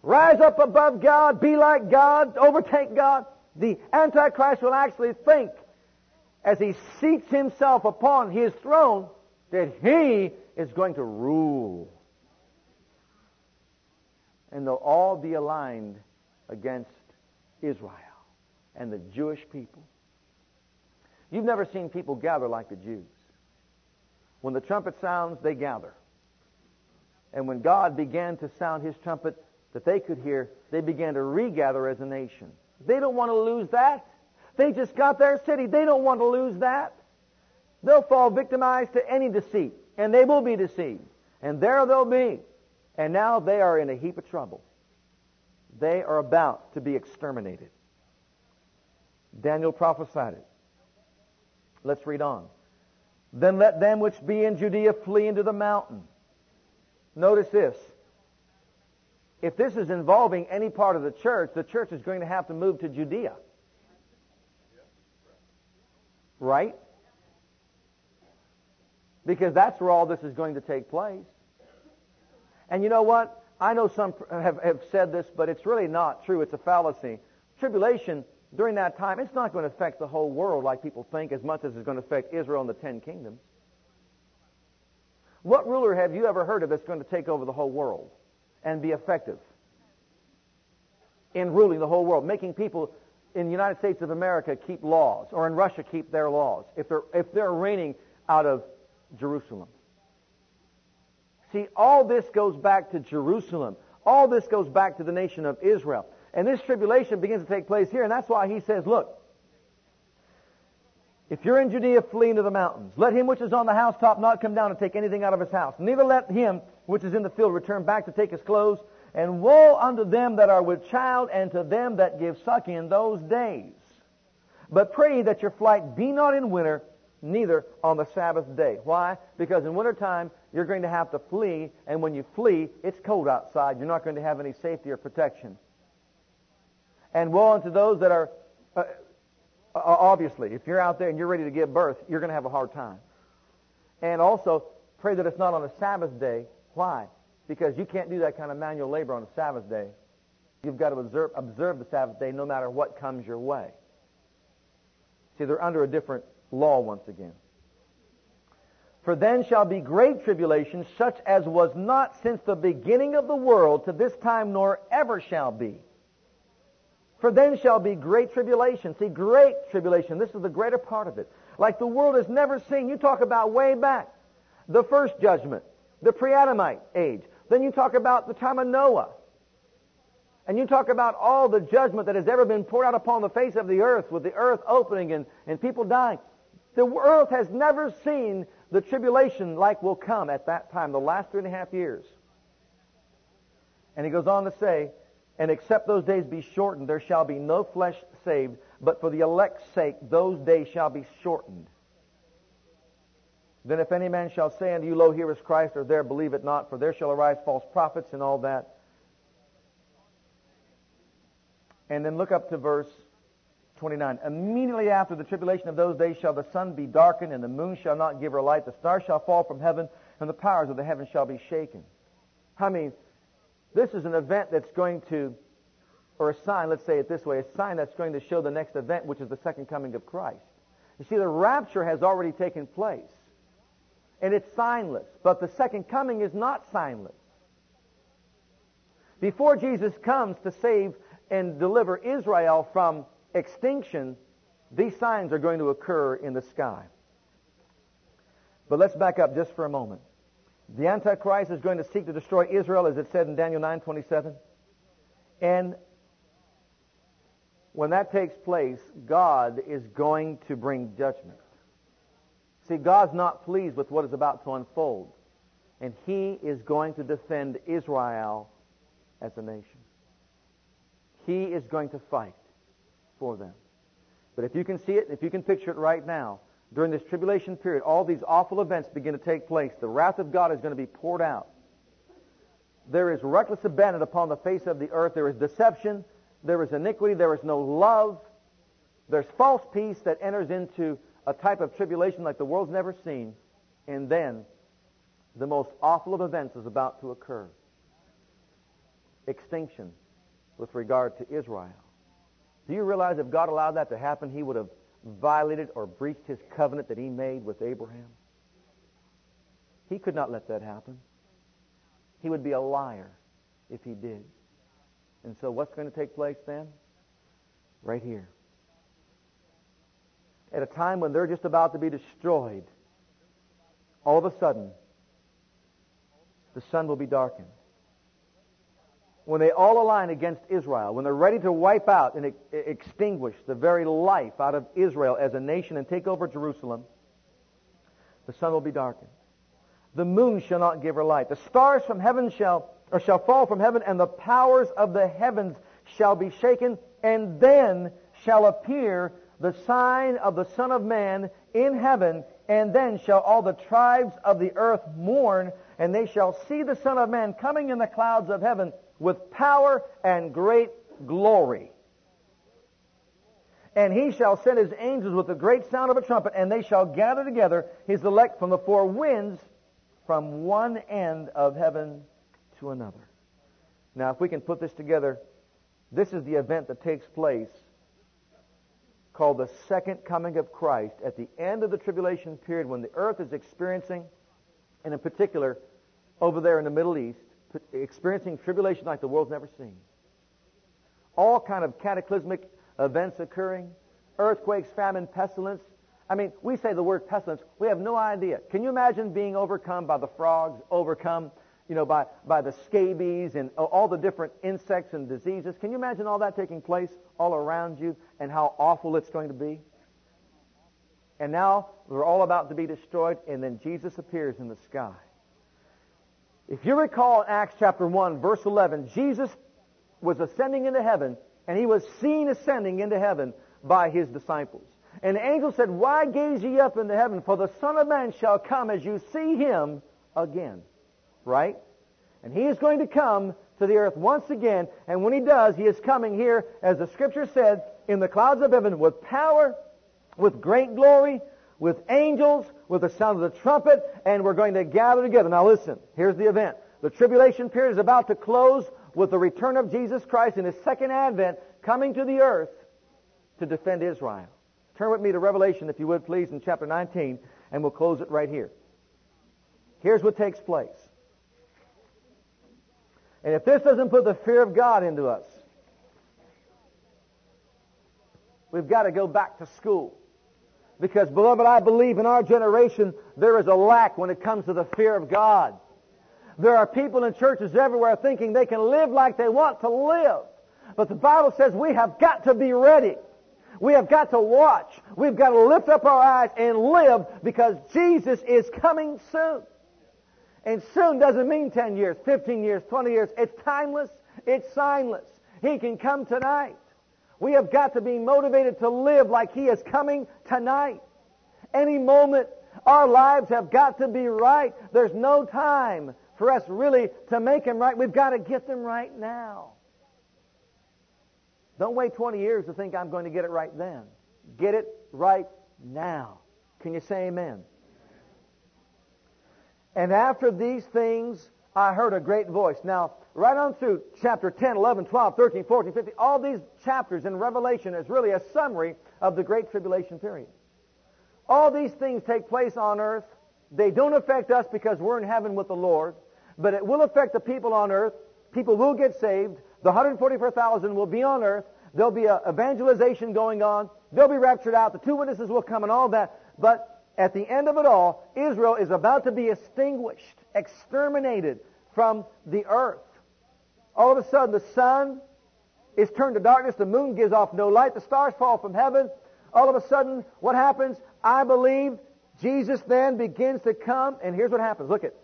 Rise up above God, be like God, overtake God. The Antichrist will actually think, as he seats himself upon his throne, that he is going to rule. And they'll all be aligned against Israel and the Jewish people. You've never seen people gather like the Jews. When the trumpet sounds, they gather. And when God began to sound his trumpet that they could hear, they began to regather as a nation. They don't want to lose that. They just got their city. They don't want to lose that. They'll fall victimized to any deceit, and they will be deceived. And there they'll be. And now they are in a heap of trouble. They are about to be exterminated. Daniel prophesied it. Let's read on. Then let them which be in Judea flee into the mountain. Notice this. If this is involving any part of the church, the church is going to have to move to Judea. Right? Because that's where all this is going to take place. And you know what? I know some have, have said this, but it's really not true. It's a fallacy. Tribulation during that time, it's not going to affect the whole world like people think as much as it's going to affect Israel and the ten kingdoms. What ruler have you ever heard of that's going to take over the whole world and be effective in ruling the whole world, making people in the United States of America keep laws or in Russia keep their laws if they're, if they're reigning out of Jerusalem? See, all this goes back to Jerusalem. All this goes back to the nation of Israel. And this tribulation begins to take place here, and that's why he says, look, if you're in Judea, flee into the mountains. Let him which is on the housetop not come down and take anything out of his house. Neither let him which is in the field return back to take his clothes. And woe unto them that are with child and to them that give suck in those days. But pray that your flight be not in winter, neither on the Sabbath day. Why? Because in wintertime, you're going to have to flee, and when you flee, it's cold outside. You're not going to have any safety or protection. And woe unto those that are, uh, obviously, if you're out there and you're ready to give birth, you're going to have a hard time. And also, pray that it's not on a Sabbath day. Why? Because you can't do that kind of manual labor on a Sabbath day. You've got to observe, observe the Sabbath day no matter what comes your way. See, they're under a different law once again. For then shall be great tribulation, such as was not since the beginning of the world to this time, nor ever shall be. For then shall be great tribulation. See, great tribulation. This is the greater part of it. Like the world has never seen. You talk about way back. The first judgment. The pre-Adamite age. Then you talk about the time of Noah. And you talk about all the judgment that has ever been poured out upon the face of the earth with the earth opening and, and people dying. The earth has never seen the tribulation like will come at that time, the last three and a half years. And he goes on to say, and except those days be shortened, there shall be no flesh saved, but for the elect's sake those days shall be shortened. Then if any man shall say unto you, Lo, here is Christ, or there, believe it not, for there shall arise false prophets and all that. And then look up to verse 29. Immediately after the tribulation of those days shall the sun be darkened, and the moon shall not give her light, the stars shall fall from heaven, and the powers of the heavens shall be shaken. I mean, this is an event that's going to, or a sign, let's say it this way, a sign that's going to show the next event, which is the second coming of Christ. You see, the rapture has already taken place. And it's signless. But the second coming is not signless. Before Jesus comes to save and deliver Israel from extinction, these signs are going to occur in the sky. But let's back up just for a moment. The Antichrist is going to seek to destroy Israel, as it said in Daniel 9:27. And when that takes place, God is going to bring judgment. See, God's not pleased with what is about to unfold. And He is going to defend Israel as a nation. He is going to fight for them. But if you can see it, if you can picture it right now, during this tribulation period, all these awful events begin to take place. The wrath of God is going to be poured out. There is reckless abandon upon the face of the earth. There is deception. There is iniquity. There is no love. There's false peace that enters into a type of tribulation like the world's never seen. And then the most awful of events is about to occur. Extinction with regard to Israel. Do you realize if God allowed that to happen, He would have violated or breached His covenant that He made with Abraham? He could not let that happen. He would be a liar if He did. And so what's going to take place then? Right here. At a time when they're just about to be destroyed, all of a sudden, the sun will be darkened. When they all align against Israel, when they're ready to wipe out and extinguish the very life out of Israel as a nation and take over Jerusalem, the sun will be darkened. The moon shall not give her light. The stars from heaven shall or shall fall from heaven, and the powers of the heavens shall be shaken, and then shall appear the sign of the Son of Man in heaven, and then shall all the tribes of the earth mourn, and they shall see the Son of Man coming in the clouds of heaven with power and great glory. And he shall send his angels with the great sound of a trumpet, and they shall gather together his elect from the four winds, from one end of heaven to another. Now, if we can put this together, this is the event that takes place called the second coming of Christ at the end of the tribulation period when the earth is experiencing, and in particular, over there in the Middle East, experiencing tribulation like the world's never seen. All kind of cataclysmic events occurring, earthquakes, famine, pestilence. I mean, we say the word pestilence, we have no idea. Can you imagine being overcome by the frogs, overcome you know, by, by the scabies and all the different insects and diseases. Can you imagine all that taking place all around you and how awful it's going to be? And now we're all about to be destroyed, and then Jesus appears in the sky. If you recall in Acts chapter 1, verse 11, Jesus was ascending into heaven, and he was seen ascending into heaven by his disciples. And the angel said, Why gaze ye up into heaven? For the Son of Man shall come as you see him again right? And he is going to come to the earth once again, and when he does, he is coming here, as the scripture said, in the clouds of heaven with power, with great glory, with angels, with the sound of the trumpet, and we're going to gather together. Now listen, here's the event. The tribulation period is about to close with the return of Jesus Christ in his second advent coming to the earth to defend Israel. Turn with me to Revelation, if you would please, in chapter 19, and we'll close it right here. Here's what takes place. And if this doesn't put the fear of God into us, we've got to go back to school. Because, beloved, I believe in our generation there is a lack when it comes to the fear of God. There are people in churches everywhere thinking they can live like they want to live. But the Bible says we have got to be ready. We have got to watch. We've got to lift up our eyes and live because Jesus is coming soon. And soon doesn't mean 10 years, 15 years, 20 years. It's timeless. It's signless. He can come tonight. We have got to be motivated to live like He is coming tonight. Any moment, our lives have got to be right. There's no time for us really to make them right. We've got to get them right now. Don't wait 20 years to think I'm going to get it right then. Get it right now. Can you say amen? And after these things, I heard a great voice. Now, right on through chapter 10, 11, 12, 13, 14, 15, all these chapters in Revelation is really a summary of the Great Tribulation period. All these things take place on earth. They don't affect us because we're in heaven with the Lord, but it will affect the people on earth. People will get saved. The 144,000 will be on earth. There'll be evangelization going on. They'll be raptured out. The two witnesses will come and all that. But At the end of it all, Israel is about to be extinguished, exterminated from the earth. All of a sudden, the sun is turned to darkness, the moon gives off no light, the stars fall from heaven. All of a sudden, what happens? I believe Jesus then begins to come, and here's what happens. Look at.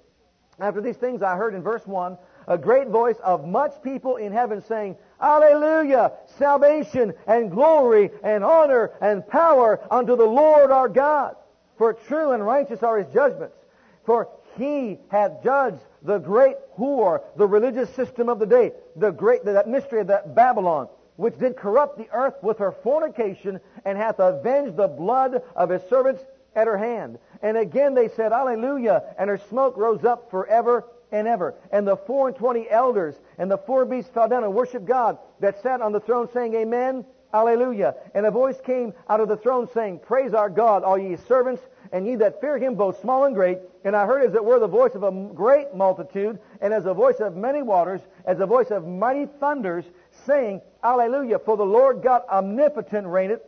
After these things I heard in verse 1, a great voice of much people in heaven saying, Alleluia! Salvation and glory and honor and power unto the Lord our God. For true and righteous are his judgments. For he hath judged the great whore, the religious system of the day, the great, that mystery of that Babylon, which did corrupt the earth with her fornication, and hath avenged the blood of his servants at her hand. And again they said, Alleluia, and her smoke rose up forever and ever. And the four and twenty elders and the four beasts fell down and worshiped God that sat on the throne saying, Amen, Alleluia. And a voice came out of the throne saying, Praise our God, all ye servants, and ye that fear him, both small and great. And I heard as it were the voice of a great multitude, and as a voice of many waters, as a voice of mighty thunders, saying, Alleluia, for the Lord God omnipotent reigneth.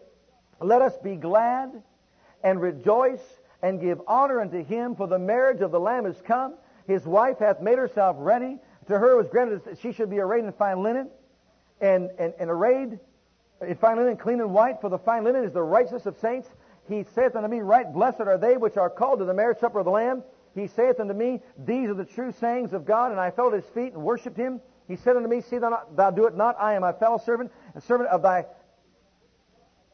Let us be glad and rejoice and give honor unto him, for the marriage of the Lamb is come. His wife hath made herself ready. To her was granted that she should be arrayed in fine linen, and, and, and arrayed in fine linen, clean and white, for the fine linen is the righteousness of saints. He saith unto me, Right blessed are they which are called to the marriage supper of the Lamb. He saith unto me, These are the true sayings of God, and I fell at his feet and worshipped him. He said unto me, See thou, not, thou do it not, I am a fellow servant, a servant of thy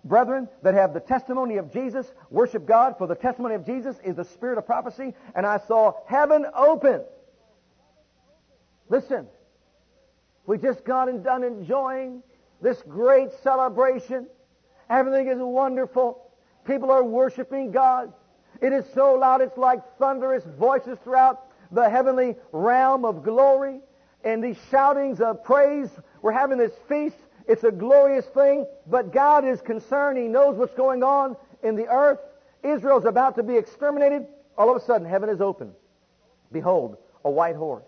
brethren that have the testimony of Jesus, worship God, for the testimony of Jesus is the spirit of prophecy, and I saw heaven open. Listen, we just got and done enjoying this great celebration. Everything is wonderful. People are worshiping God. It is so loud, it's like thunderous voices throughout the heavenly realm of glory. And these shoutings of praise, we're having this feast it's a glorious thing, but God is concerned. He knows what's going on in the earth. Israel's about to be exterminated. All of a sudden, heaven is open. Behold, a white horse.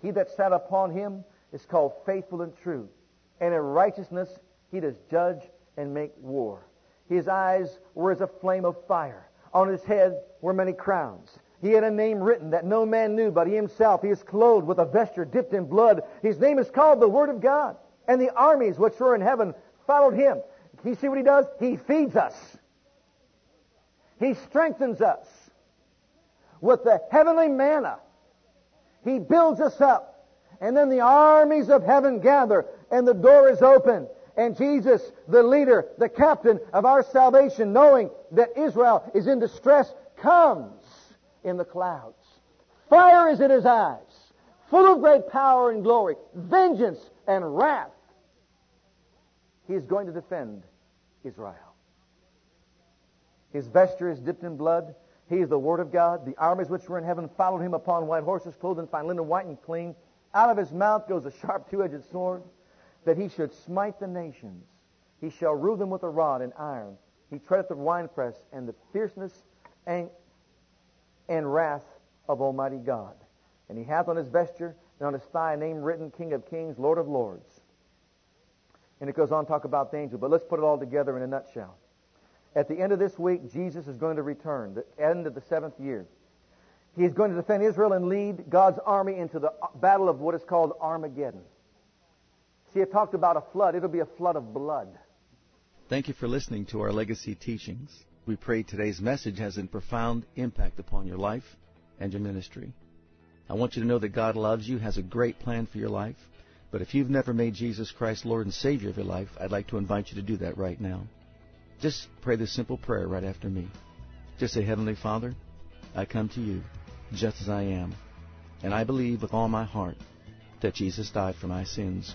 He that sat upon him is called faithful and true. And in righteousness he does judge and make war. His eyes were as a flame of fire. On his head were many crowns. He had a name written that no man knew but he himself. He is clothed with a vesture dipped in blood. His name is called the Word of God and the armies which were in heaven followed him. You see what he does? He feeds us. He strengthens us with the heavenly manna. He builds us up. And then the armies of heaven gather and the door is open. And Jesus, the leader, the captain of our salvation, knowing that Israel is in distress, comes in the clouds. Fire is in his eyes, full of great power and glory, vengeance and wrath. He is going to defend Israel. His vesture is dipped in blood. He is the Word of God. The armies which were in heaven followed him upon white horses, clothed in fine linen, white and clean. Out of his mouth goes a sharp two-edged sword, that he should smite the nations. He shall rule them with a rod and iron. He treadeth the winepress and the fierceness and, and wrath of Almighty God. And he hath on his vesture and on his thigh a name written, King of Kings, Lord of Lords. And it goes on to talk about the angel. But let's put it all together in a nutshell. At the end of this week, Jesus is going to return, the end of the seventh year. He is going to defend Israel and lead God's army into the uh, battle of what is called Armageddon. See, it talked about a flood. It'll be a flood of blood. Thank you for listening to our legacy teachings. We pray today's message has a profound impact upon your life and your ministry. I want you to know that God loves you, has a great plan for your life. But if you've never made Jesus Christ Lord and Savior of your life, I'd like to invite you to do that right now. Just pray this simple prayer right after me. Just say, Heavenly Father, I come to you just as I am. And I believe with all my heart that Jesus died for my sins